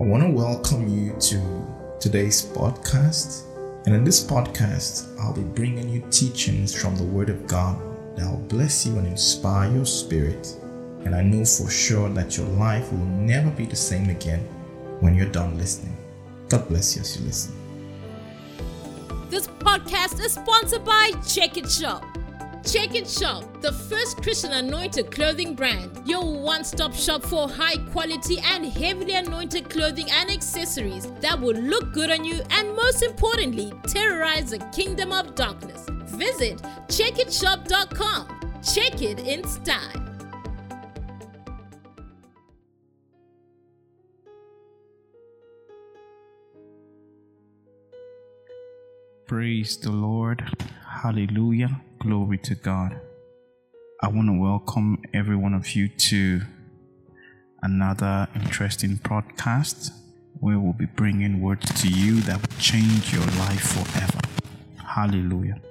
I want to welcome you to today's podcast. And in this podcast, I'll be bringing you teachings from the Word of God that will bless you and inspire your spirit. And I know for sure that your life will never be the same again when you're done listening. God bless you as you listen. This podcast is sponsored by Check It Shop. Check It Shop, the first Christian anointed clothing brand, your one stop shop for high quality and heavily anointed clothing and accessories that will look good on you and, most importantly, terrorize the kingdom of darkness. Visit checkitshop.com. Check it in style. Praise the Lord. Hallelujah. Glory to God. I want to welcome every one of you to another interesting podcast where we'll be bringing words to you that will change your life forever. Hallelujah.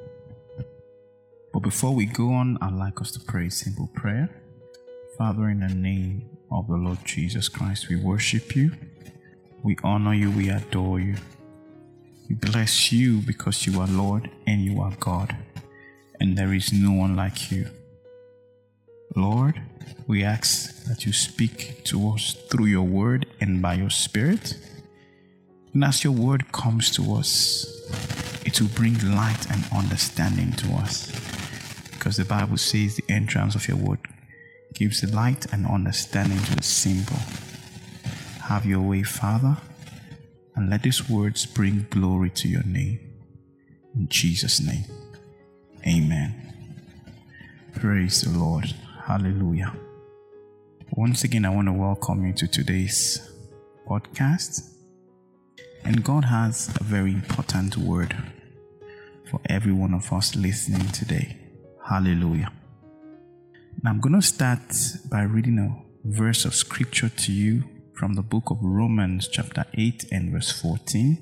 But before we go on, I'd like us to pray a simple prayer. Father, in the name of the Lord Jesus Christ, we worship you, we honor you, we adore you. We bless you because you are Lord and you are God, and there is no one like you. Lord, we ask that you speak to us through your word and by your spirit. And as your word comes to us, it will bring light and understanding to us. Because the Bible says the entrance of your word gives light and understanding to the simple. Have your way, Father and let these words bring glory to your name. In Jesus' name, amen. Praise the Lord. Hallelujah. Once again, I want to welcome you to today's podcast. And God has a very important word for every one of us listening today. Hallelujah. Now, I'm going to start by reading a verse of scripture to you from the book of Romans, chapter 8, and verse 14.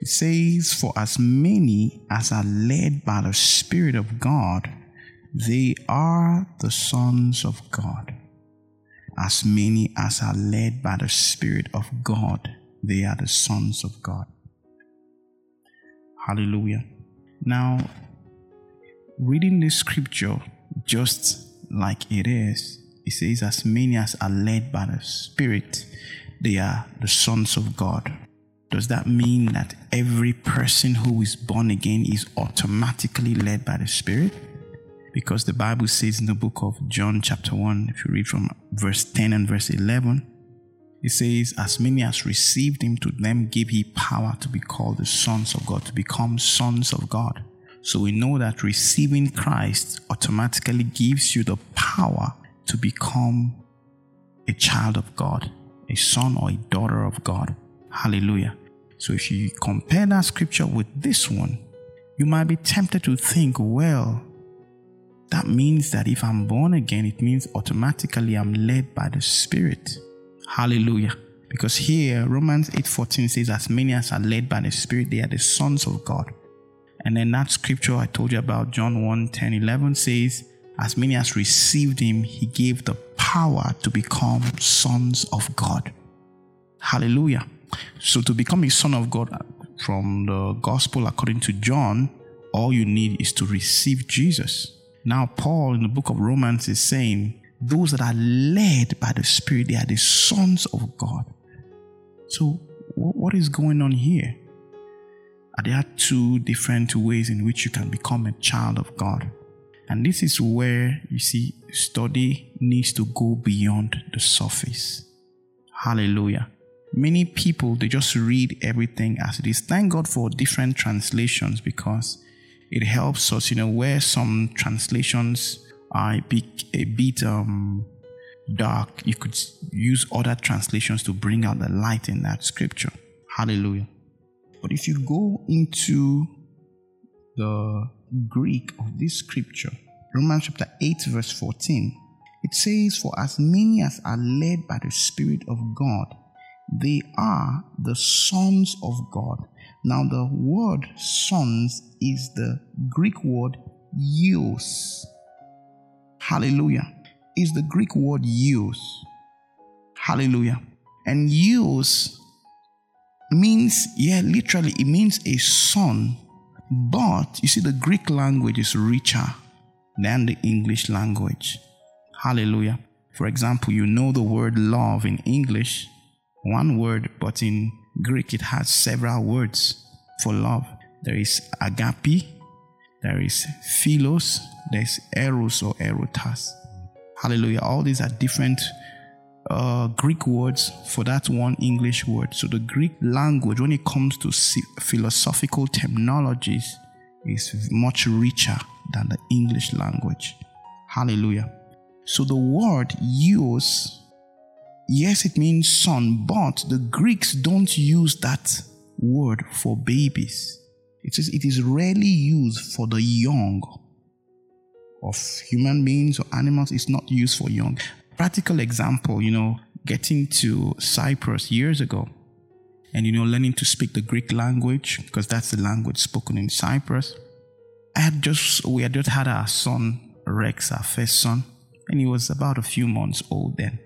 It says, For as many as are led by the Spirit of God, they are the sons of God. As many as are led by the Spirit of God, they are the sons of God. Hallelujah. Now, reading this scripture just like it is, He says, As many as are led by the Spirit, they are the sons of God. Does that mean that every person who is born again is automatically led by the Spirit? Because the Bible says in the book of John, chapter 1, if you read from verse 10 and verse 11, it says, As many as received him, to them gave he power to be called the sons of God, to become sons of God. So we know that receiving Christ automatically gives you the power to become a child of God, a son or a daughter of God. Hallelujah. So if you compare that scripture with this one, you might be tempted to think, well, that means that if I'm born again, it means automatically I'm led by the Spirit. Hallelujah. Because here Romans 8:14 says, As many as are led by the Spirit, they are the sons of God. And then that scripture I told you about, John 1 10 11, says, As many as received him, he gave the power to become sons of God. Hallelujah. So, to become a son of God uh, from the gospel according to John, all you need is to receive Jesus. Now, Paul in the book of Romans is saying, Those that are led by the Spirit, they are the sons of God. So, what is going on here? There are two different ways in which you can become a child of God. And this is where you see study needs to go beyond the surface. Hallelujah. Many people they just read everything as it is. Thank God for different translations because it helps us, you know, where some translations are a bit, a bit um, dark, you could use other translations to bring out the light in that scripture. Hallelujah. But if you go into the Greek of this scripture, Romans chapter 8, verse 14, it says, For as many as are led by the Spirit of God, they are the sons of God. Now, the word sons is the Greek word "ios." Hallelujah. is the Greek word "eos." Hallelujah. And "eos" means, yeah, literally, it means a son. But you see, the Greek language is richer than the English language. Hallelujah. For example, you know the word love in English, one word, but in Greek it has several words for love. There is agape, there is philos, there's eros or erotas. Hallelujah. All these are different uh, Greek words for that one English word. So the Greek language, when it comes to philosophical terminologies, is much richer than the English language. Hallelujah. So the word "eos," yes, it means son, but the Greeks don't use that word for babies. It is, it is rarely used for the young of human beings or animals. It's not used for young. Practical example, you know, getting to Cyprus years ago and, you know, learning to speak the Greek language because that's the language spoken in Cyprus. I had just, we had just had our son, Rex, our first son, and he was about a few months old then.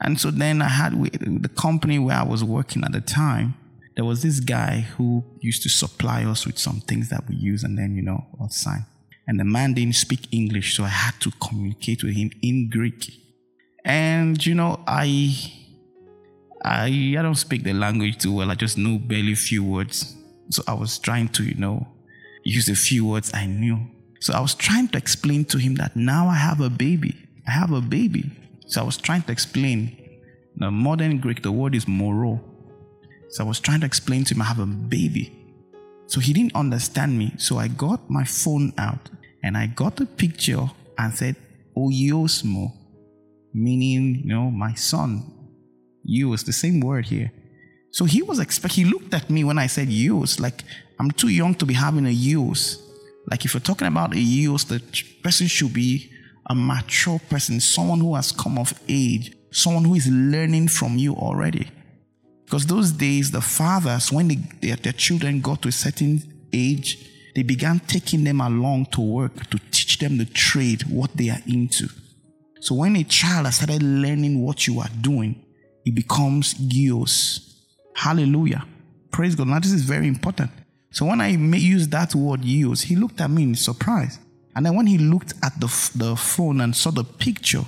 And so then I had the company where I was working at the time. There was this guy who used to supply us with some things that we use, and then you know, I'll sign. And the man didn't speak English, so I had to communicate with him in Greek. And you know, I I I don't speak the language too well. I just know barely a few words. So I was trying to, you know, use a few words I knew. So I was trying to explain to him that now I have a baby. I have a baby. So I was trying to explain. The modern Greek, the word is moro. So I was trying to explain to him I have a baby. So he didn't understand me. So I got my phone out and I got the picture and said, Oyosmo, meaning, you know, my son. You is the same word here. So he was expect he looked at me when I said use, like I'm too young to be having a use. Like if you're talking about a use, the person should be a mature person, someone who has come of age, someone who is learning from you already. Because those days, the fathers, when they, their, their children got to a certain age, they began taking them along to work to teach them the trade, what they are into. So when a child has started learning what you are doing, it becomes gios. Hallelujah. Praise God. Now, this is very important. So when I use that word use, he looked at me in surprise. And then when he looked at the, the phone and saw the picture,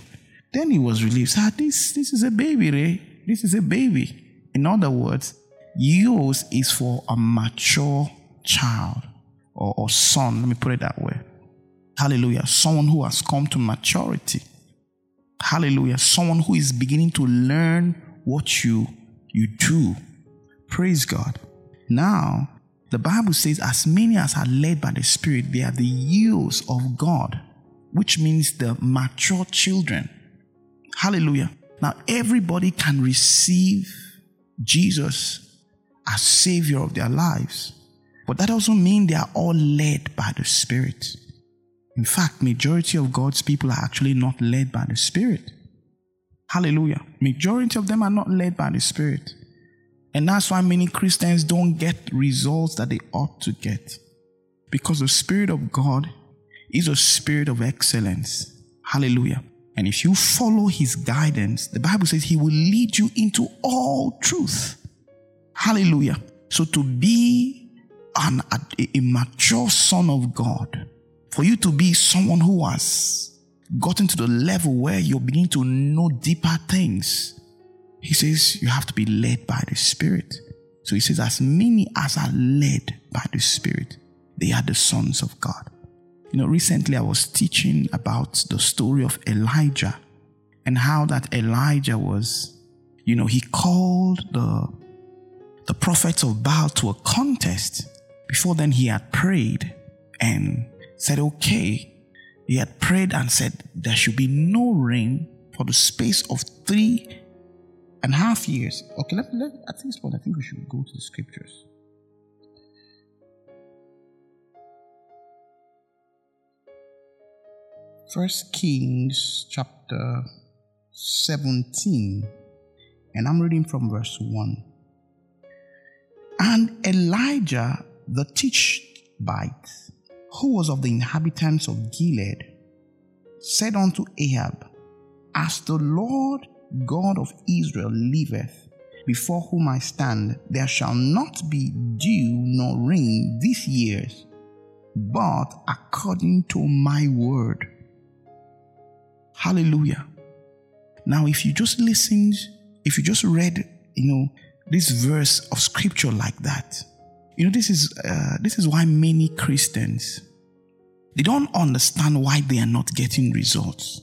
then he was relieved. Ah, this, this is a baby, Ray. This is a baby. In other words, use is for a mature child or, or son. Let me put it that way. Hallelujah. Someone who has come to maturity. Hallelujah. Someone who is beginning to learn what you you do. Praise God. Now, the Bible says, as many as are led by the Spirit, they are the youths of God, which means the mature children. Hallelujah. Now, everybody can receive Jesus as Savior of their lives, but that doesn't mean they are all led by the Spirit. In fact, majority of God's people are actually not led by the Spirit. Hallelujah. Majority of them are not led by the Spirit. And that's why many Christians don't get results that they ought to get. Because the Spirit of God is a spirit of excellence. Hallelujah. And if you follow His guidance, the Bible says He will lead you into all truth. Hallelujah. So to be an, a, a mature son of God, for you to be someone who has gotten to the level where you're beginning to know deeper things, he says you have to be led by the Spirit. So he says, as many as are led by the Spirit, they are the sons of God. You know, recently I was teaching about the story of Elijah and how that Elijah was, you know, he called the the prophets of Baal to a contest. Before then, he had prayed and said, okay. He had prayed and said, there should be no rain for the space of three and half years. Okay, let, let, at this point, I think we should go to the scriptures. First Kings chapter 17, and I'm reading from verse 1. And Elijah the Tishbite, who was of the inhabitants of Gilead, said unto Ahab, As the Lord God of Israel liveth, before whom I stand, there shall not be dew nor rain these years, but according to my word. Hallelujah. Now, if you just listened, if you just read, you know, this verse of scripture like that, you know, this is uh, this is why many Christians they don't understand why they are not getting results.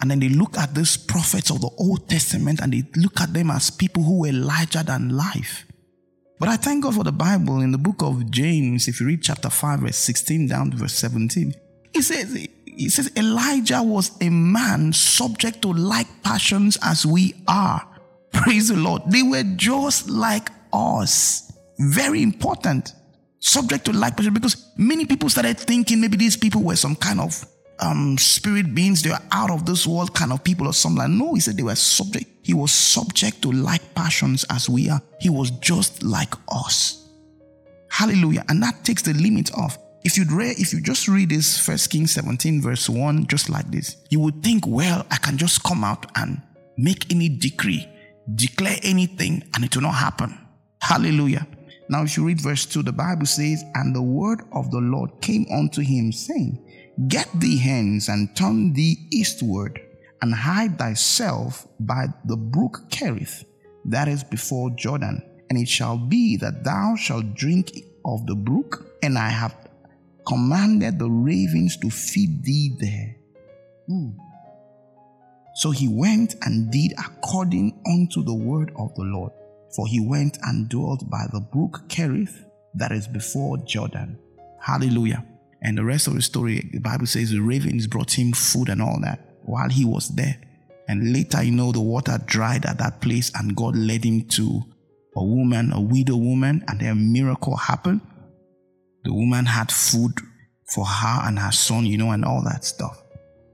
And then they look at these prophets of the Old Testament and they look at them as people who were larger than life. But I thank God for the Bible in the book of James, if you read chapter 5, verse 16 down to verse 17, it says, it says Elijah was a man subject to like passions as we are. Praise the Lord. They were just like us. Very important. Subject to like passion because many people started thinking maybe these people were some kind of um, spirit beings, they were out of this world kind of people or something. Like, no, he said they were subject. He was subject to like passions as we are. He was just like us. Hallelujah. And that takes the limit off. If you'd read, if you just read this First Kings 17, verse 1, just like this, you would think, well, I can just come out and make any decree, declare anything, and it will not happen. Hallelujah. Now, if you read verse 2, the Bible says, And the word of the Lord came unto him, saying, Get thee hence and turn thee eastward, and hide thyself by the brook Cherith, that is before Jordan. And it shall be that thou shalt drink of the brook, and I have commanded the ravens to feed thee there. Hmm. So he went and did according unto the word of the Lord. For he went and dwelt by the brook Cherith, that is before Jordan. Hallelujah. And the rest of the story, the Bible says the ravens brought him food and all that while he was there. And later, you know, the water dried at that place, and God led him to a woman, a widow woman, and a miracle happened. The woman had food for her and her son, you know, and all that stuff.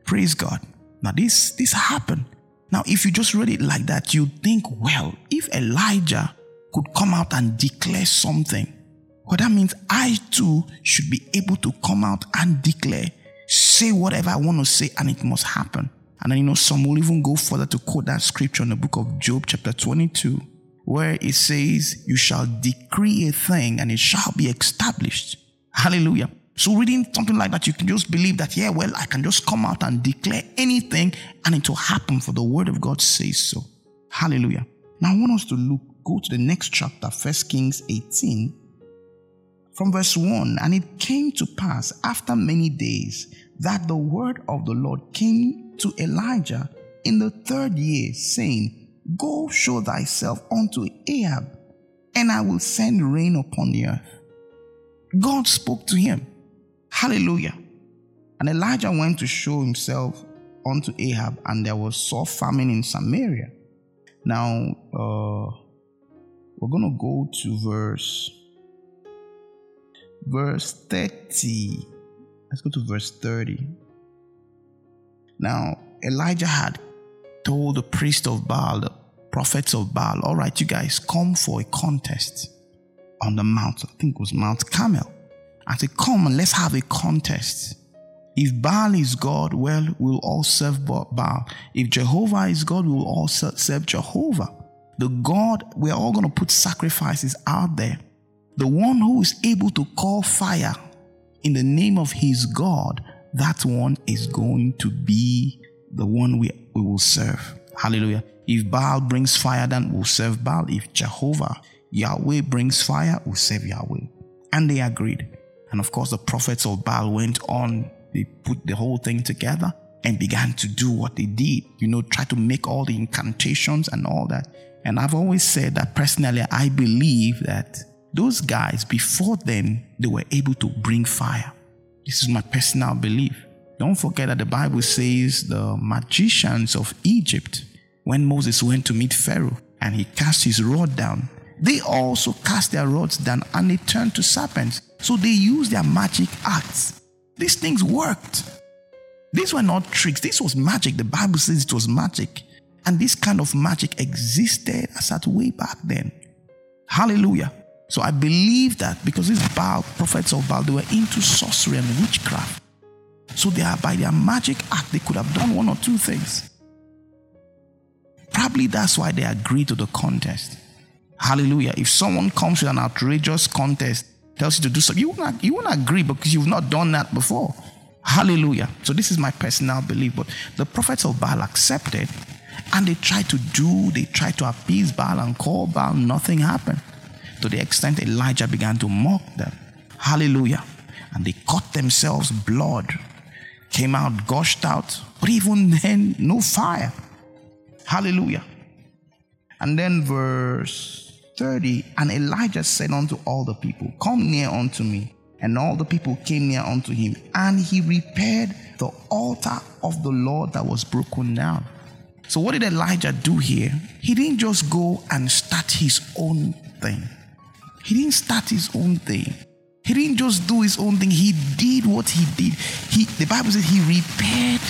Praise God. Now, this this happened. Now, if you just read it like that, you think, well, if Elijah could come out and declare something, well, that means I too should be able to come out and declare, say whatever I want to say, and it must happen. And then, you know, some will even go further to quote that scripture in the book of Job, chapter 22, where it says, You shall decree a thing and it shall be established. Hallelujah. So, reading something like that, you can just believe that, yeah, well, I can just come out and declare anything and it will happen, for the word of God says so. Hallelujah. Now, I want us to look, go to the next chapter, First Kings 18, from verse 1 And it came to pass after many days that the word of the Lord came to Elijah in the third year, saying, Go show thyself unto Ahab, and I will send rain upon the earth. God spoke to him. Hallelujah. And Elijah went to show himself unto Ahab, and there was sore famine in Samaria. Now, uh, we're going to go to verse verse 30. Let's go to verse 30. Now, Elijah had told the priest of Baal, the prophets of Baal, all right, you guys come for a contest on the mount. I think it was Mount Carmel. I said, come and let's have a contest. If Baal is God, well, we'll all serve Baal. If Jehovah is God, we'll all serve Jehovah. The God, we're all going to put sacrifices out there the one who is able to call fire in the name of his God, that one is going to be the one we, we will serve. Hallelujah. If Baal brings fire, then we'll serve Baal. If Jehovah, Yahweh brings fire, we'll serve Yahweh. And they agreed. And of course, the prophets of Baal went on, they put the whole thing together and began to do what they did. You know, try to make all the incantations and all that. And I've always said that personally, I believe that those guys, before then, they were able to bring fire. This is my personal belief. Don't forget that the Bible says the magicians of Egypt, when Moses went to meet Pharaoh and he cast his rod down, they also cast their rods down and they turned to serpents. So they used their magic acts. These things worked. These were not tricks, this was magic. The Bible says it was magic. And this kind of magic existed as at way back then. Hallelujah. So I believe that because these Baal, prophets of Baal, they were into sorcery and witchcraft. So they are by their magic act, they could have done one or two things. Probably that's why they agreed to the contest. Hallelujah. If someone comes with an outrageous contest, tells you to do something, you won't, you won't agree because you've not done that before. Hallelujah. So this is my personal belief. But the prophets of Baal accepted and they tried to do, they tried to appease Baal and call Baal, nothing happened. To the extent Elijah began to mock them. Hallelujah. And they cut themselves blood, came out, gushed out, but even then, no fire. Hallelujah. And then verse 30 And Elijah said unto all the people, Come near unto me. And all the people came near unto him, and he repaired the altar of the Lord that was broken down. So, what did Elijah do here? He didn't just go and start his own thing. He didn't start his own thing. He didn't just do his own thing. He did what he did. He, the Bible says he repaired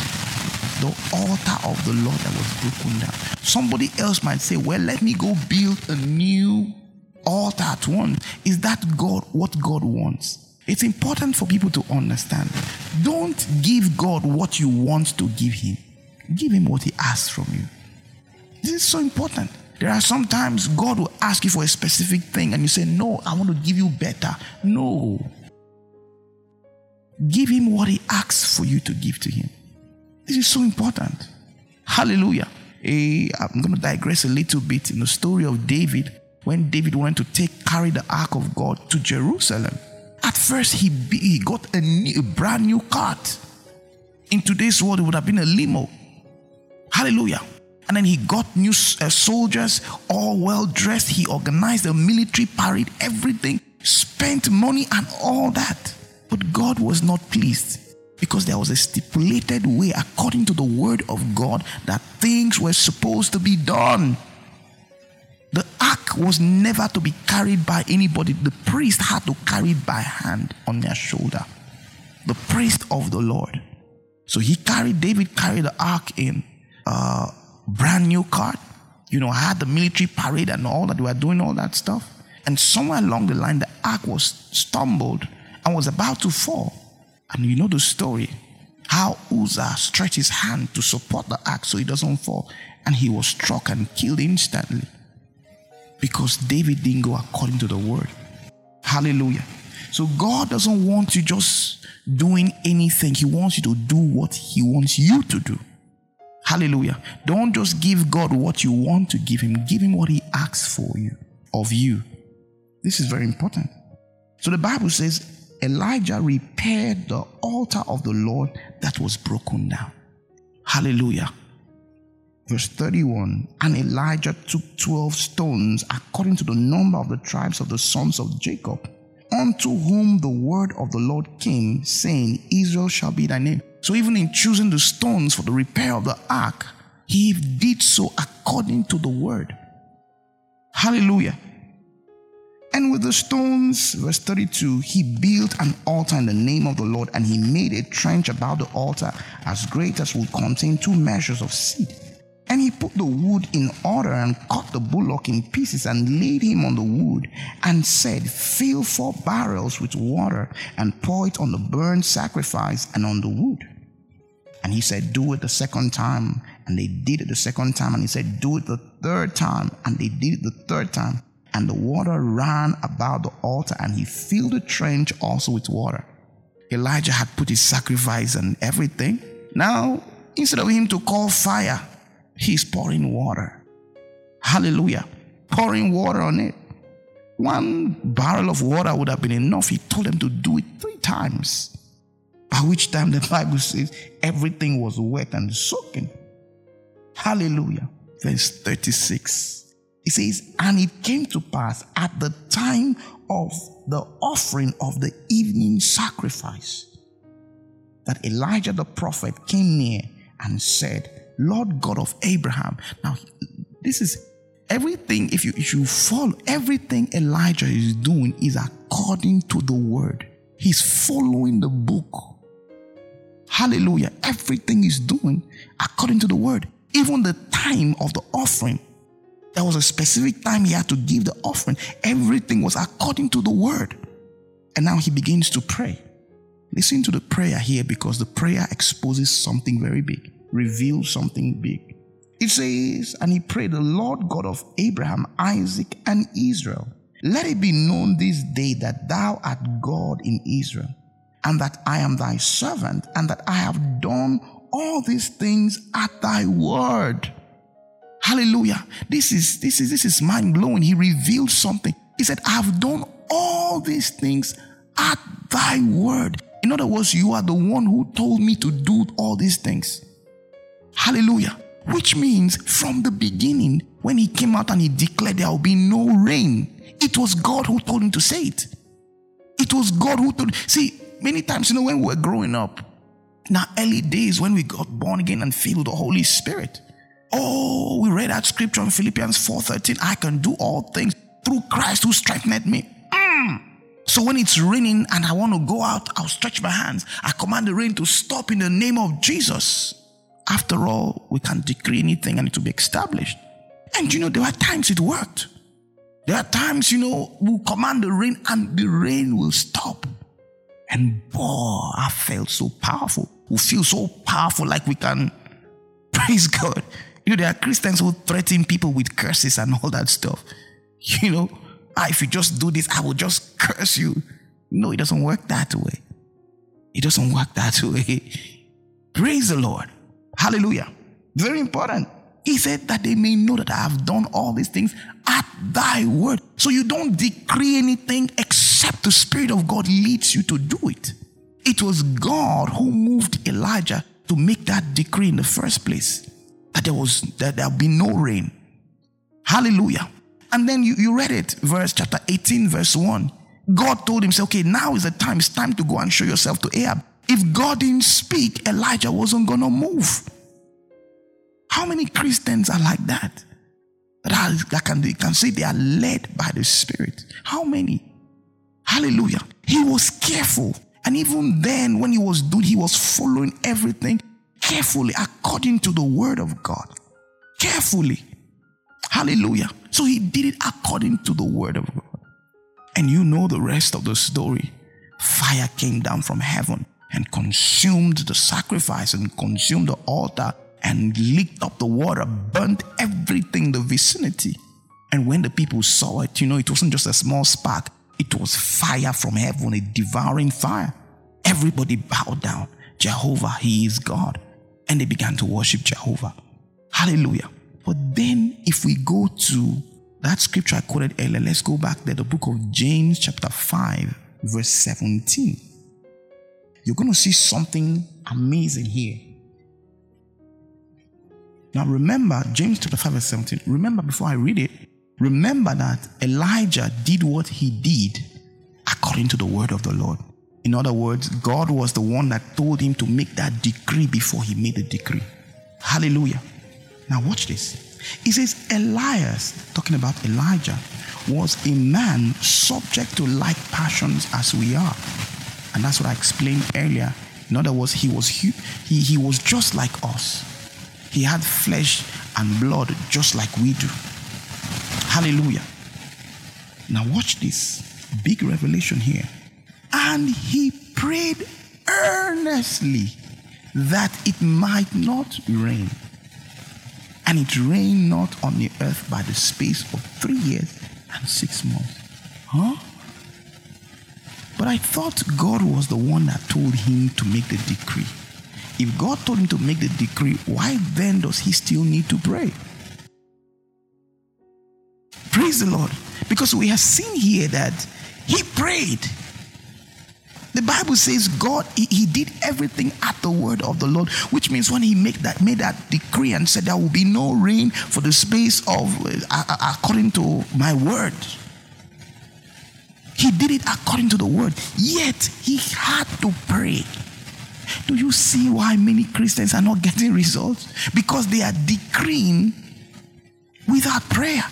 the altar of the Lord that was broken down. Somebody else might say, Well, let me go build a new altar at once. Is that God what God wants? It's important for people to understand. Don't give God what you want to give Him, give Him what He asks from you. This is so important. There are sometimes God will ask you for a specific thing and you say, No, I want to give you better. No. Give Him what He asks for you to give to Him. This is so important. Hallelujah. Eh, I'm going to digress a little bit in the story of David when David wanted to take carry the ark of God to Jerusalem. At first, he, he got a, new, a brand new cart. In today's world, it would have been a limo. Hallelujah. And then he got new uh, soldiers, all well dressed. He organized a military parade, everything, spent money and all that. But God was not pleased because there was a stipulated way, according to the word of God, that things were supposed to be done. The ark was never to be carried by anybody. The priest had to carry it by hand on their shoulder. The priest of the Lord. So he carried, David carried the ark in a brand new cart. You know, had the military parade and all that. They were doing all that stuff. And somewhere along the line, the ark was stumbled and was about to fall. And you know the story how Uzzah stretched his hand to support the ark so it doesn't fall. And he was struck and killed instantly because David didn't go according to the word. Hallelujah. So God doesn't want you just doing anything, He wants you to do what He wants you to do. Hallelujah. Don't just give God what you want to give Him, give Him what He asks for you, of you. This is very important. So the Bible says, Elijah repaired the altar of the Lord that was broken down. Hallelujah. Verse 31 And Elijah took 12 stones according to the number of the tribes of the sons of Jacob, unto whom the word of the Lord came, saying, Israel shall be thy name. So, even in choosing the stones for the repair of the ark, he did so according to the word. Hallelujah. And with the stones, verse 32, he built an altar in the name of the Lord, and he made a trench about the altar as great as would contain two measures of seed. And he put the wood in order and cut the bullock in pieces and laid him on the wood and said, Fill four barrels with water and pour it on the burnt sacrifice and on the wood. And he said, Do it the second time. And they did it the second time. And he said, Do it the third time. And they did it the third time and the water ran about the altar, and he filled the trench also with water. Elijah had put his sacrifice and everything. Now, instead of him to call fire, he's pouring water. Hallelujah. Pouring water on it. One barrel of water would have been enough. He told them to do it three times. By which time the Bible says everything was wet and soaking. Hallelujah. Verse 36. It says, And it came to pass at the time of the offering of the evening sacrifice that Elijah the prophet came near and said, Lord God of Abraham. Now, this is everything, if you, if you follow, everything Elijah is doing is according to the word. He's following the book. Hallelujah. Everything he's doing according to the word. Even the time of the offering there was a specific time he had to give the offering. Everything was according to the word. And now he begins to pray. Listen to the prayer here because the prayer exposes something very big, reveals something big. It says, And he prayed, The Lord God of Abraham, Isaac, and Israel, let it be known this day that thou art God in Israel, and that I am thy servant, and that I have done all these things at thy word. Hallelujah. This is this is this is mind blowing. He revealed something. He said, I have done all these things at thy word. In other words, you are the one who told me to do all these things. Hallelujah. Which means from the beginning, when he came out and he declared there will be no rain, it was God who told him to say it. It was God who told. See, many times, you know, when we were growing up, in our early days when we got born again and filled with the Holy Spirit, oh, we read that scripture in Philippians 4:13. I can do all things through Christ who strengthened me. Mm. So when it's raining and I want to go out, I'll stretch my hands. I command the rain to stop in the name of Jesus. After all, we can decree anything and it will be established. And you know, there are times it worked. There are times, you know, we'll command the rain and the rain will stop. And boy, I felt so powerful. We feel so powerful like we can praise God. You know, there are Christians who threaten people with curses and all that stuff. You know, ah, if you just do this, I will just curse you. No, it doesn't work that way. It doesn't work that way. Praise the Lord. Hallelujah. Very important. He said that they may know that I have done all these things at thy word. So you don't decree anything except the Spirit of God leads you to do it. It was God who moved Elijah to make that decree in the first place that there was that there'll be no rain. Hallelujah. And then you, you read it, verse chapter 18, verse 1. God told him, say, okay, now is the time. It's time to go and show yourself to Ahab. If God didn't speak, Elijah wasn't to move. How many Christians are like that? That, are, that can, can say they are led by the Spirit. How many? Hallelujah. He was careful. And even then, when he was doing, he was following everything carefully according to the word of God. Carefully. Hallelujah. So he did it according to the word of God. And you know the rest of the story. Fire came down from heaven and consumed the sacrifice and consumed the altar and licked up the water, burnt everything in the vicinity. And when the people saw it, you know, it wasn't just a small spark, it was fire from heaven, a devouring fire. Everybody bowed down. Jehovah, He is God. And they began to worship Jehovah. Hallelujah. But then, if we go to that scripture I quoted earlier, let's go back there, the book of James, chapter 5, verse 17. You're going to see something amazing here. Now, remember, James chapter 5, verse 17. Remember, before I read it, remember that Elijah did what he did according to the word of the Lord. In other words, God was the one that told him to make that decree before he made the decree. Hallelujah. Now, watch this. He says, Elias, talking about Elijah, was a man subject to like passions as we are. And that's what I explained earlier. In other words, he was he, he, he was just like us. He had flesh and blood just like we do. Hallelujah. Now, watch this big revelation here. And he prayed earnestly that it might not rain. And it rained not on the earth by the space of three years and six months. Huh? But I thought God was the one that told him to make the decree. If God told him to make the decree, why then does he still need to pray? Praise the Lord. Because we have seen here that he prayed. The Bible says God, he, he, did everything at the word of the Lord, which means when he made that, made that decree and said there will be no rain for the space of, uh, according to my word. He did it according to the word. Yet he had to pray. Do you see why many Christians are not getting results? Because they are decreeing without prayer.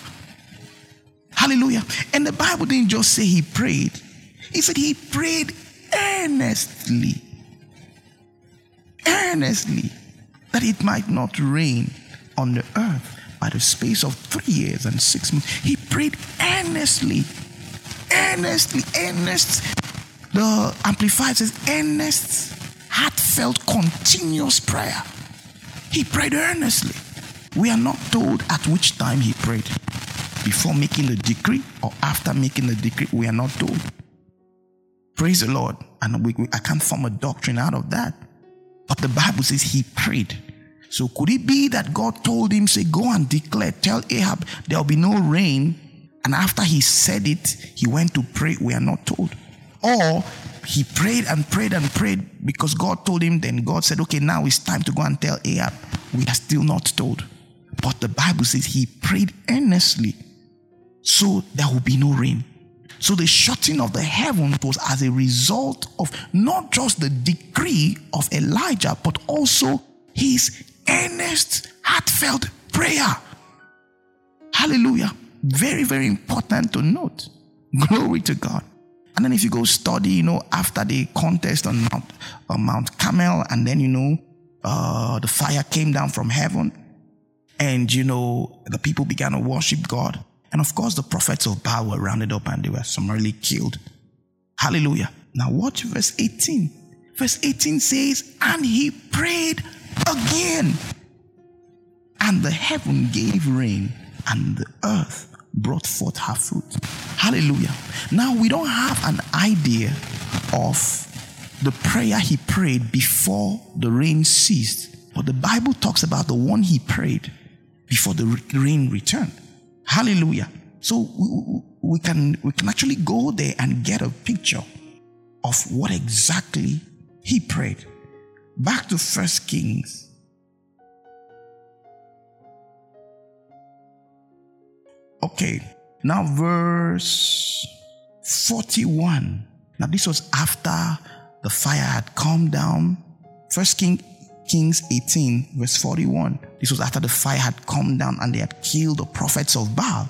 Hallelujah. And the Bible didn't just say he prayed, he said he prayed earnestly. Earnestly that it might not rain on the earth by the space of three years and six months. He prayed earnestly. Earnestly, earnest. The Amplified says, earnest, heartfelt, continuous prayer. He prayed earnestly. We are not told at which time he prayed. Before making the decree or after making the decree, we are not told. Praise the Lord. And we, we, I can't form a doctrine out of that. But the Bible says he prayed. So could it be that God told him, say, go and declare, tell Ahab there'll be no rain. And after he said it, he went to pray. We are not told. Or he prayed and prayed and prayed because God told him, then God said, okay, now it's time to go and tell Ahab. We are still not told. But the Bible says he prayed earnestly so there will be no rain. So the shutting of the heavens was as a result of not just the decree of Elijah, but also his earnest, heartfelt prayer. Hallelujah. Very, very important to note. Glory to God. And then if you go study, you know, after the contest on Mount, on Mount Carmel, and then, you know, uh, the fire came down from heaven, and, you know, the people began to worship God. And of course, the prophets of Baal were rounded up and they were summarily killed. Hallelujah. Now, watch verse 18. Verse 18 says, And he prayed again, and the heaven gave rain, and the earth brought forth her fruit. Hallelujah. Now, we don't have an idea of the prayer he prayed before the rain ceased, but the Bible talks about the one he prayed before the rain returned. Hallelujah. So we, can we can actually go there and get a picture of what exactly he prayed. Back to First Kings. Okay, now verse 41. Now this was after the fire had come down. First King Kings 18, verse 41. This was after the fire had come down and they had killed the prophets of Baal.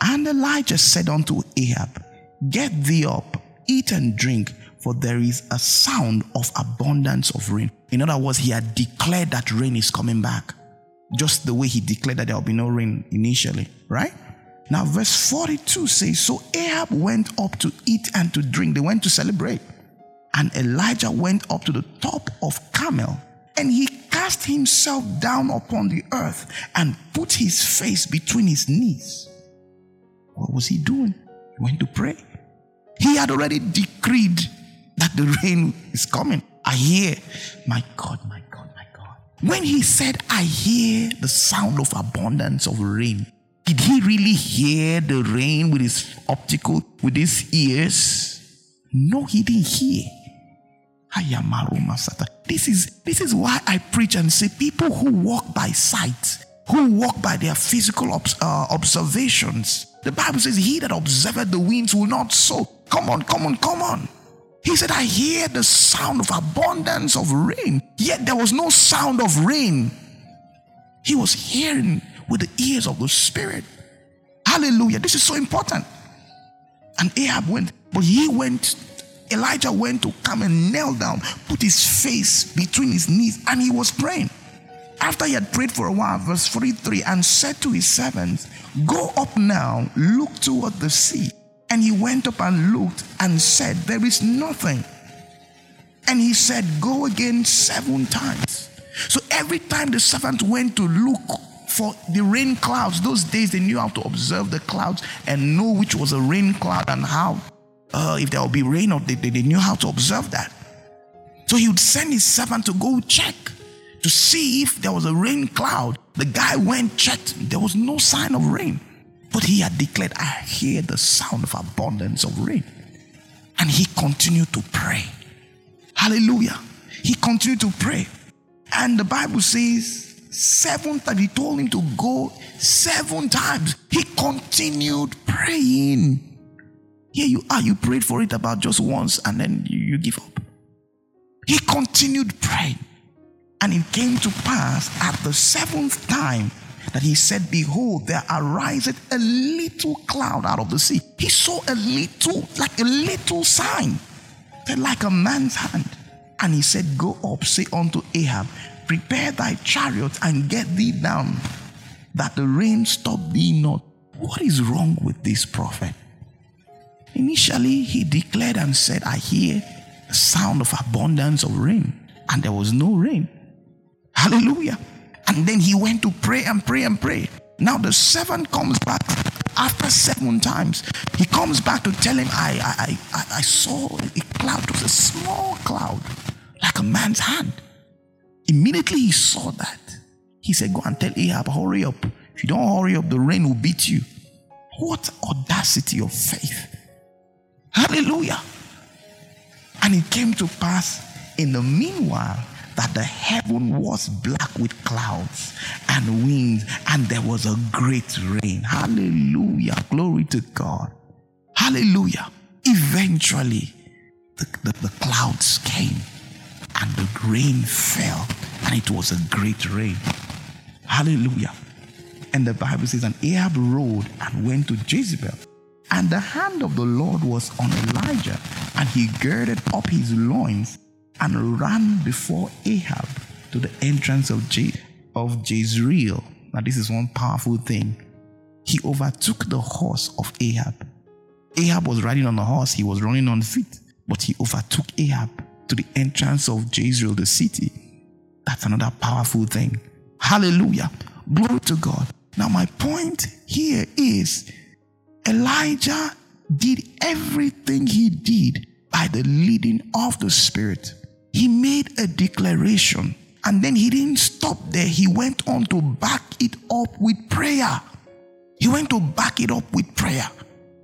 And Elijah said unto Ahab, Get thee up, eat and drink, for there is a sound of abundance of rain. In other words, he had declared that rain is coming back, just the way he declared that there will be no rain initially, right? Now, verse 42 says, So Ahab went up to eat and to drink. They went to celebrate. And Elijah went up to the top of Carmel and he cast himself down upon the earth and put his face between his knees. What was he doing? He went to pray. He had already decreed that the rain is coming. I hear, my God, my God, my God. When he said, I hear the sound of abundance of rain, did he really hear the rain with his optical, with his ears? No, he didn't hear. This is, this is why I preach and say people who walk by sight, who walk by their physical obs- uh, observations, the Bible says, He that observeth the winds will not sow. Come on, come on, come on. He said, I hear the sound of abundance of rain. Yet there was no sound of rain. He was hearing with the ears of the Spirit. Hallelujah. This is so important. And Ahab went, but he went Elijah went to come and kneel down, put his face between his knees, and he was praying. After he had prayed for a while, verse 43, and said to his servants, Go up now, look toward the sea. And he went up and looked and said, There is nothing. And he said, Go again seven times. So every time the servant went to look for the rain clouds, those days they knew how to observe the clouds and know which was a rain cloud and how uh, if there will be rain, or they, they, they knew how to observe that. So he would send his servant to go check to see if there was a rain cloud. The guy went, checked, there was no sign of rain. But he had declared, I hear the sound of abundance of rain. And he continued to pray. Hallelujah. He continued to pray. And the Bible says, seven times, he told him to go seven times. He continued praying. Here you are, you prayed for it about just once and then you, you give up. He continued praying. And it came to pass at the seventh time that he said, Behold, there ariseth a little cloud out of the sea. He saw a little, like a little sign, like a man's hand. And he said, Go up, say unto Ahab, Prepare thy chariot and get thee down, that the rain stop thee not. What is wrong with this prophet? Initially, he declared and said, I hear the sound of abundance of rain, and there was no rain. Hallelujah. And then he went to pray and pray and pray. Now the servant comes back after seven times. He comes back to tell him, I, I, I, I saw a cloud. It was a small cloud, like a man's hand. Immediately he saw that. He said, Go and tell Ahab, hurry up. If you don't hurry up, the rain will beat you. What audacity of faith! Hallelujah. And it came to pass in the meanwhile that the heaven was black with clouds and winds, and there was a great rain. Hallelujah. Glory to God. Hallelujah. Eventually, the, the, the clouds came and the rain fell, and it was a great rain. Hallelujah. And the Bible says, And Ahab rode and went to Jezebel. And the hand of the Lord was on Elijah, and he girded up his loins and ran before Ahab to the entrance of, Je- of Jezreel. Now, this is one powerful thing. He overtook the horse of Ahab. Ahab was riding on a horse, he was running on feet, but he overtook Ahab to the entrance of Jezreel, the city. That's another powerful thing. Hallelujah. Glory to God. Now, my point here is Elijah did everything he did by the leading of the Spirit. He made a declaration and then he didn't stop there. He went on to back it up with prayer. He went to back it up with prayer.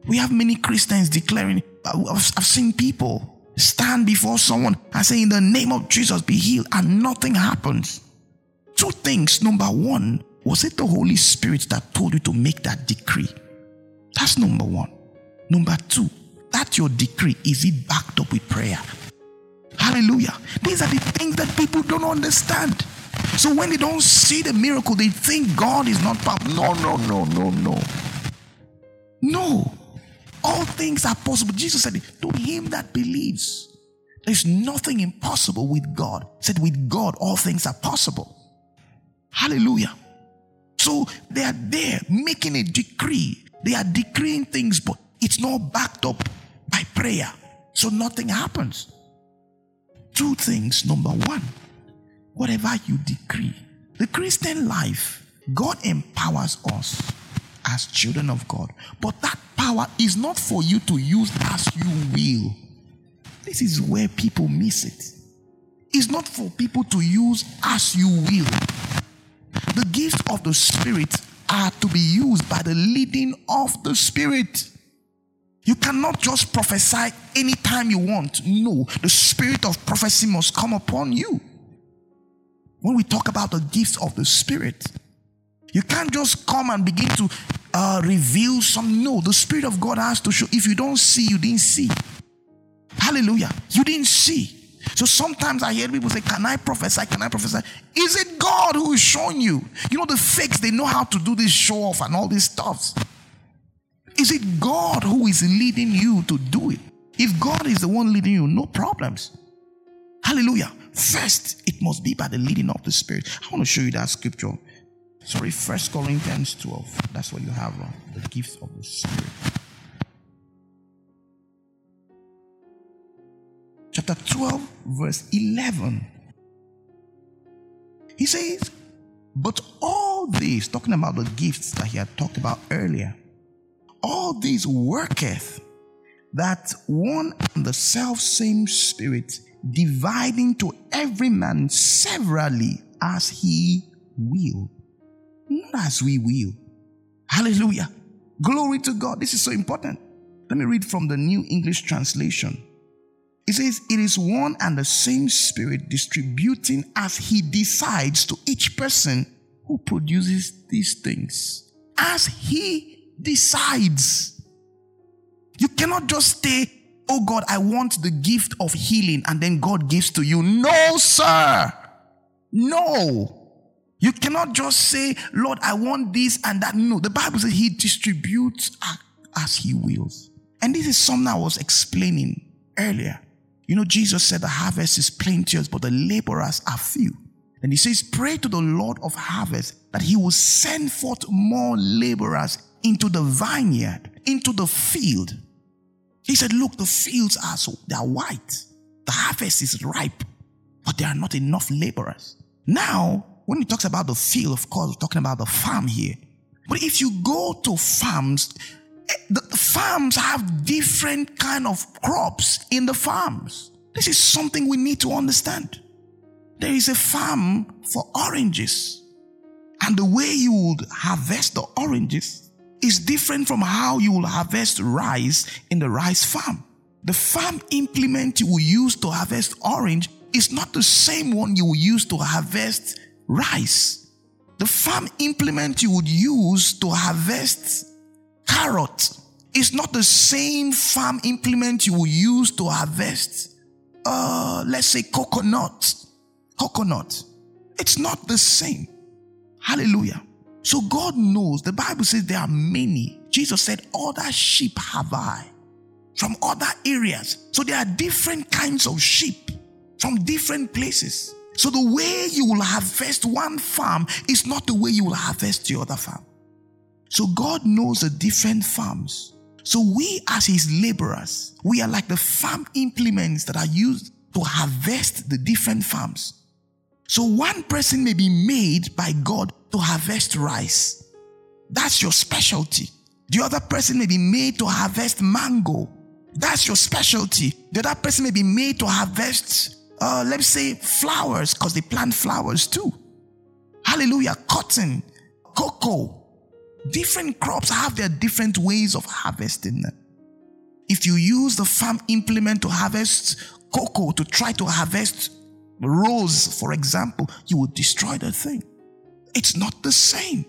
We have many Christians declaring, I've, seen people stand before someone and say, In the name of Jesus, be healed, and nothing happens. Two things. Number one, was it the Holy Spirit that told you to make that decree? That's number one. Number two, that your decree, is it backed up with prayer? Hallelujah. These are the things that people don't understand. So when they don't see the miracle, they think God is not powerful. No, no, no, no, no. No. All things are possible. Jesus said, To him that believes, there's nothing impossible with God. He said, With God, all things are possible. Hallelujah. So they are there making a decree. They are decreeing things, but it's not backed up by prayer. So nothing happens. Two things. Number one, whatever you decree, the Christian life, God empowers us as children of God. But that power is not for you to use as you will. This is where people miss it. It's not for people to use as you will. The gifts of the Spirit are to be used by the leading of the Spirit. You cannot just prophesy anytime you want. No, the spirit of prophecy must come upon you. When we talk about the gifts of the Spirit, you can't just come and begin to uh, reveal some. No, the Spirit of God has to show. If you don't see, you didn't see. Hallelujah. You didn't see. So sometimes I hear people say, Can I prophesy? Can I prophesy? Is it God who is showing you? You know, the fakes, they know how to do this show off and all these stuffs. Is it God who is leading you to do it? If God is the one leading you, no problems. Hallelujah. First, it must be by the leading of the Spirit. I want to show you that scripture. Sorry, First Corinthians 12. That's what you have, uh, the gifts of the Spirit. Chapter 12, verse 11. He says, But all these, talking about the gifts that he had talked about earlier, all these worketh that one and the self same spirit, dividing to every man severally as he will, not as we will. Hallelujah. Glory to God. This is so important. Let me read from the New English Translation. It says, It is one and the same Spirit distributing as He decides to each person who produces these things. As He decides. You cannot just say, Oh God, I want the gift of healing, and then God gives to you. No, sir. No. You cannot just say, Lord, I want this and that. No, the Bible says He distributes as He wills. And this is something I was explaining earlier. You know, Jesus said the harvest is plenteous, but the laborers are few. And he says, Pray to the Lord of harvest that he will send forth more laborers into the vineyard, into the field. He said, Look, the fields are so, they are white. The harvest is ripe, but there are not enough laborers. Now, when he talks about the field, of course, we're talking about the farm here. But if you go to farms, the farms have different kind of crops in the farms. This is something we need to understand. There is a farm for oranges. And the way you would harvest the oranges is different from how you will harvest rice in the rice farm. The farm implement you will use to harvest orange is not the same one you will use to harvest rice. The farm implement you would use to harvest carrot is not the same farm implement you will use to harvest, uh, let's say, coconut. Coconut. It's not the same. Hallelujah. So God knows. The Bible says there are many. Jesus said, Other sheep have I from other areas. So there are different kinds of sheep from different places. So the way you will harvest one farm is not the way you will harvest the other farm. So God knows the different farms. So we as his laborers, we are like the farm implements that are used to harvest the different farms. So one person may be made by God to harvest rice. That's your specialty. The other person may be made to harvest mango. That's your specialty. The other person may be made to harvest, uh, let's say, flowers, because they plant flowers too. Hallelujah. Cotton, cocoa. Different crops have their different ways of harvesting. If you use the farm implement to harvest cocoa to try to harvest rose, for example, you would destroy the thing. It's not the same.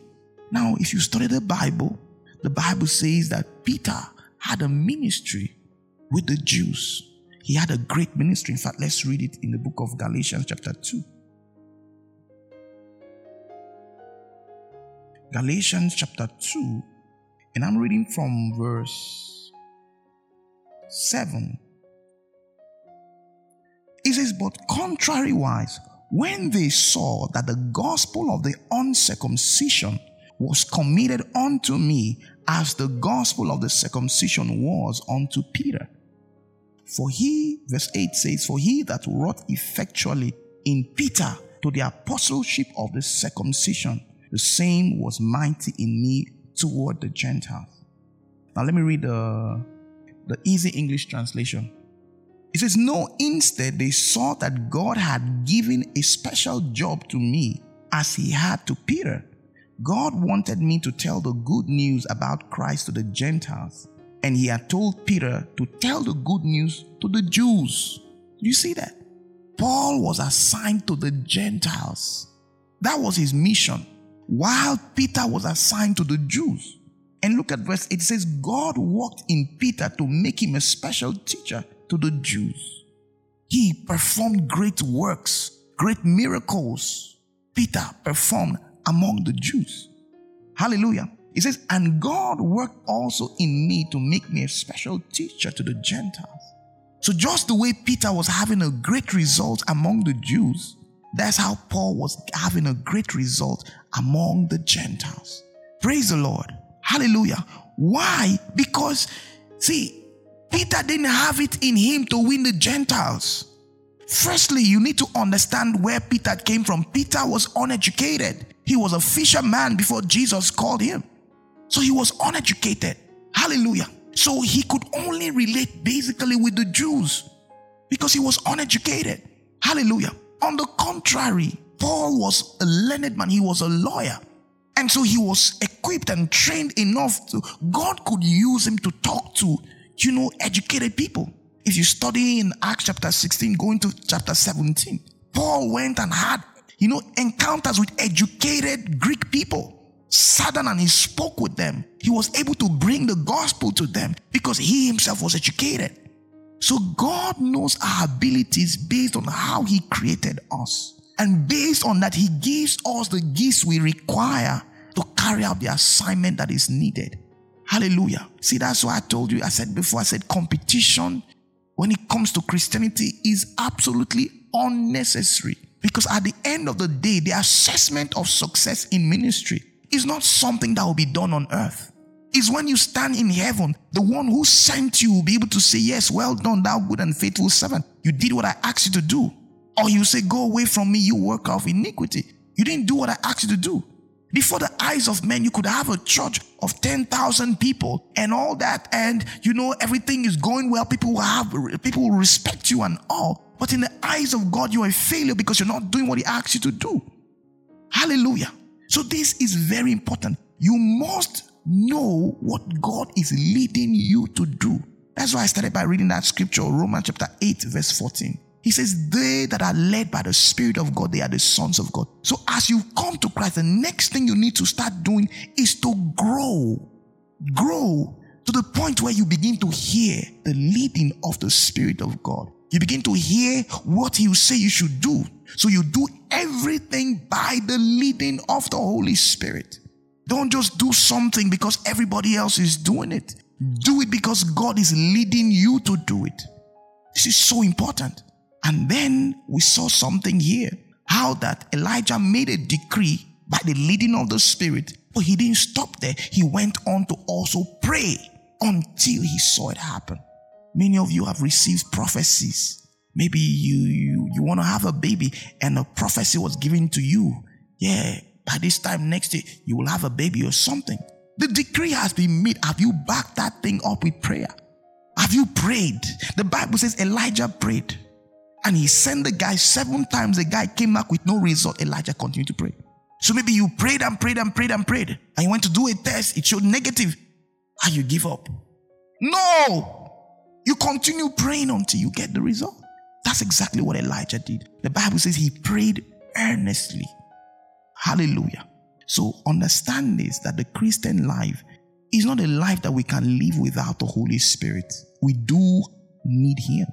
Now, if you study the Bible, the Bible says that Peter had a ministry with the Jews. He had a great ministry. In fact, let's read it in the book of Galatians, chapter 2. Galatians chapter 2, and I'm reading from verse 7. It says, But contrariwise, when they saw that the gospel of the uncircumcision was committed unto me as the gospel of the circumcision was unto Peter. For he, verse 8 says, For he that wrought effectually in Peter to the apostleship of the circumcision, the same was mighty in me toward the Gentiles. Now let me read the, the easy English translation. It says, No, instead, they saw that God had given a special job to me as he had to Peter. God wanted me to tell the good news about Christ to the Gentiles, and he had told Peter to tell the good news to the Jews. You see that? Paul was assigned to the Gentiles. That was his mission, while Peter was assigned to the Jews. And look at verse 8 it says, God worked in Peter to make him a special teacher to the Jews. He performed great works, great miracles. Peter performed among the Jews. Hallelujah. He says, and God worked also in me to make me a special teacher to the Gentiles. So, just the way Peter was having a great result among the Jews, that's how Paul was having a great result among the Gentiles. Praise the Lord. Hallelujah. Why? Because, see, Peter didn't have it in him to win the Gentiles. Firstly, you need to understand where Peter came from. Peter was uneducated. He was a fisherman before Jesus called him. So he was uneducated. Hallelujah. So he could only relate basically with the Jews because he was uneducated. Hallelujah. On the contrary, Paul was a learned man, he was a lawyer. And so he was equipped and trained enough to, God could use him to talk to you know, educated people. If you study in Acts chapter 16, going to chapter 17, Paul went and had, you know, encounters with educated Greek people. Sat down and he spoke with them. He was able to bring the gospel to them because he himself was educated. So God knows our abilities based on how he created us. And based on that, he gives us the gifts we require to carry out the assignment that is needed. Hallelujah. See, that's why I told you, I said before, I said competition when it comes to Christianity is absolutely unnecessary. Because at the end of the day, the assessment of success in ministry is not something that will be done on earth. It's when you stand in heaven, the one who sent you will be able to say, Yes, well done, thou good and faithful servant. You did what I asked you to do. Or you say, Go away from me, you worker of iniquity. You didn't do what I asked you to do. Before the eyes of men, you could have a church of 10,000 people and all that. And you know, everything is going well. People will have, people will respect you and all. But in the eyes of God, you are a failure because you're not doing what He asked you to do. Hallelujah. So this is very important. You must know what God is leading you to do. That's why I started by reading that scripture, Romans chapter 8, verse 14. He says, They that are led by the Spirit of God, they are the sons of God. So as you come to Christ, the next thing you need to start doing is to grow. Grow to the point where you begin to hear the leading of the Spirit of God. You begin to hear what He will say you should do. So you do everything by the leading of the Holy Spirit. Don't just do something because everybody else is doing it. Do it because God is leading you to do it. This is so important. And then we saw something here how that Elijah made a decree by the leading of the Spirit, but he didn't stop there. He went on to also pray until he saw it happen. Many of you have received prophecies. Maybe you, you, you want to have a baby and a prophecy was given to you. Yeah, by this time next year, you will have a baby or something. The decree has been made. Have you backed that thing up with prayer? Have you prayed? The Bible says Elijah prayed. And he sent the guy seven times. The guy came back with no result. Elijah continued to pray. So maybe you prayed and prayed and prayed and prayed, and you went to do a test, it showed negative, and you give up. No! You continue praying until you get the result. That's exactly what Elijah did. The Bible says he prayed earnestly. Hallelujah. So understand this that the Christian life is not a life that we can live without the Holy Spirit. We do need Him.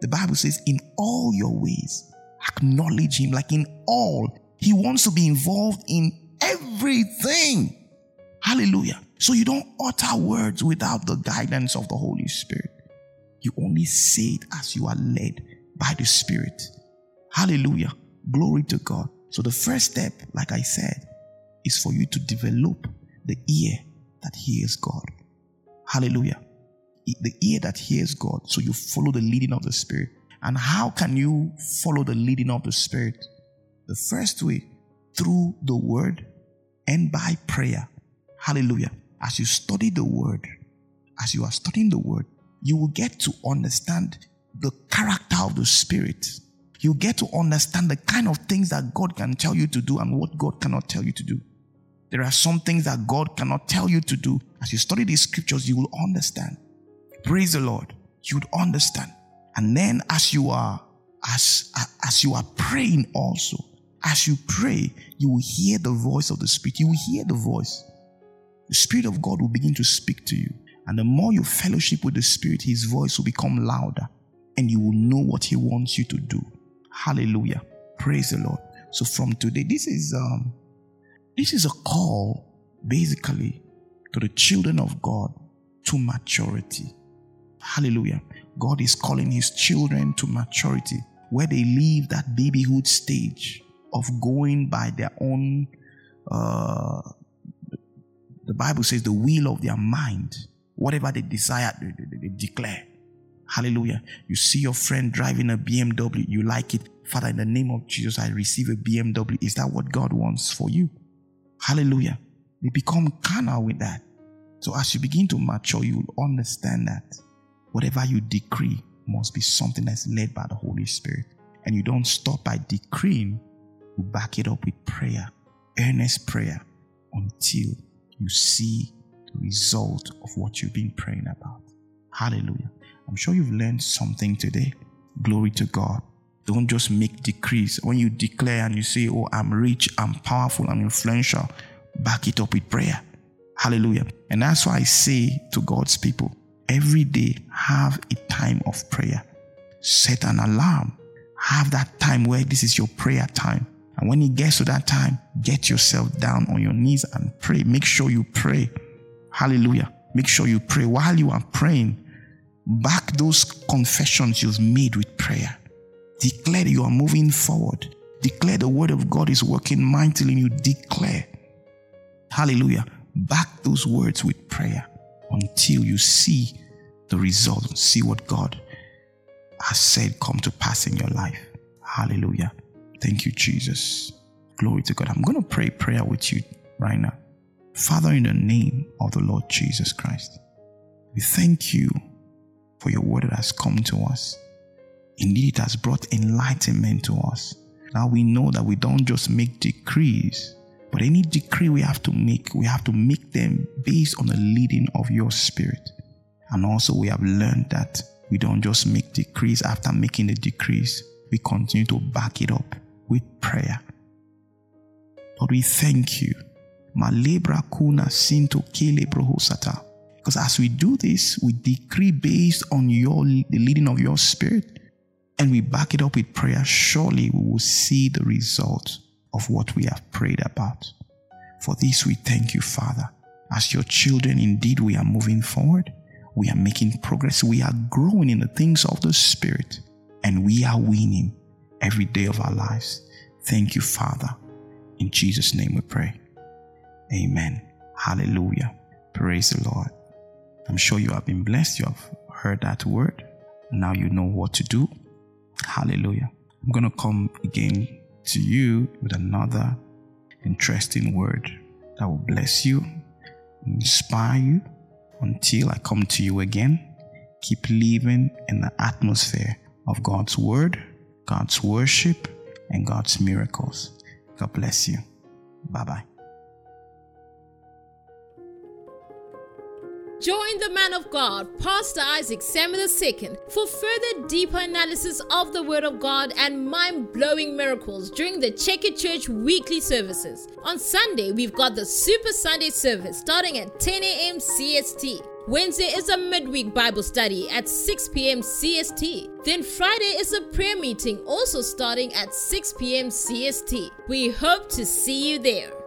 The Bible says, in all your ways, acknowledge Him. Like in all, He wants to be involved in everything. Hallelujah. So you don't utter words without the guidance of the Holy Spirit. You only say it as you are led by the Spirit. Hallelujah. Glory to God. So the first step, like I said, is for you to develop the ear that hears God. Hallelujah the ear that hears God. So you follow the leading of the Spirit. And how can you follow the leading of the Spirit? The first way, through the Word and by prayer. Hallelujah. As you study the Word, as you are studying the Word, you will get to understand the character of the Spirit. You get to understand the kind of things that God can tell you to do and what God cannot tell you to do. There are some things that God cannot tell you to do. As you study these scriptures, you will understand. Praise the Lord. You'd understand. And then as you are as as you are praying also, as you pray, you will hear the voice of the Spirit. You will hear the voice. The Spirit of God will begin to speak to you. And the more you fellowship with the Spirit, His voice will become louder and you will know what He wants you to do. Hallelujah. Praise the Lord. So from today, this is um this is a call basically to the children of God to maturity. Hallelujah. God is calling his children to maturity where they leave that babyhood stage of going by their own uh, the bible says the will of their mind whatever they desire they, they, they, declare hallelujah. You see your friend driving a bmw you like it. Father in the name of jesus i receive a bmw is that what god wants for you? Hallelujah. You become carnal with that. So as you begin to mature you will understand that Whatever you decree must be something that's led by the Holy Spirit. And you don't stop by decreeing, you back it up with prayer, earnest prayer, until you see the result of what you've been praying about. Hallelujah. I'm sure you've learned something today. Glory to God. Don't just make decrees. When you declare and you say, Oh, I'm rich, I'm powerful, I'm influential, back it up with prayer. Hallelujah. And that's why I say to God's people, every day have a time of prayer. Set an alarm. Have that time where this is your prayer time. And when it gets to that time, get yourself down on your knees and pray. Make sure you pray. Hallelujah. Make sure you pray. While you are praying, back those confessions you've made with prayer. Declare that you are moving forward. Declare the word of God is working mightily in you. Declare. Hallelujah. Back those words with prayer until you see the result, see what God has said come to pass in your life. Hallelujah. Thank you, Jesus. Glory to God. I'm going to pray prayer with you right now. Father, in the name of the Lord Jesus Christ, we thank you for your word that has come to us. Indeed, it has brought enlightenment to us. Now we know that we don't just make decrees, but any decree we have to make, we have to make them based on the leading of your spirit. And also, we have learned that we don't just make decrees after making the decrees, we continue to back it up with prayer. Lord, we thank you. Malebra kuna sinto kelebrohosata. Because as we do this, we decree based on your the leading of your spirit and we back it up with prayer, surely we will see the result of what we have prayed about. For this we thank you, Father. As your children, indeed, we are moving forward. We are making progress. We are growing in the things of the Spirit. And we are winning every day of our lives. Thank you, Father. In Jesus' name we pray. Amen. Hallelujah. Praise the Lord. I'm sure you have been blessed. You have heard that word. Now you know what to do. Hallelujah. I'm going to come again to you with another interesting word that will bless you, inspire you until I come to you again. Keep living in the atmosphere of God's word, God's worship, and God's miracles. God bless you. Bye bye. Join the man of God, Pastor Isaac Samuel II, for further deeper analysis of the Word of God and mind blowing miracles during the Check It Church weekly services. On Sunday, we've got the Super Sunday service starting at 10 a.m. CST. Wednesday is a midweek Bible study at 6 p.m. CST. Then Friday is a prayer meeting also starting at 6 p.m. CST. We hope to see you there.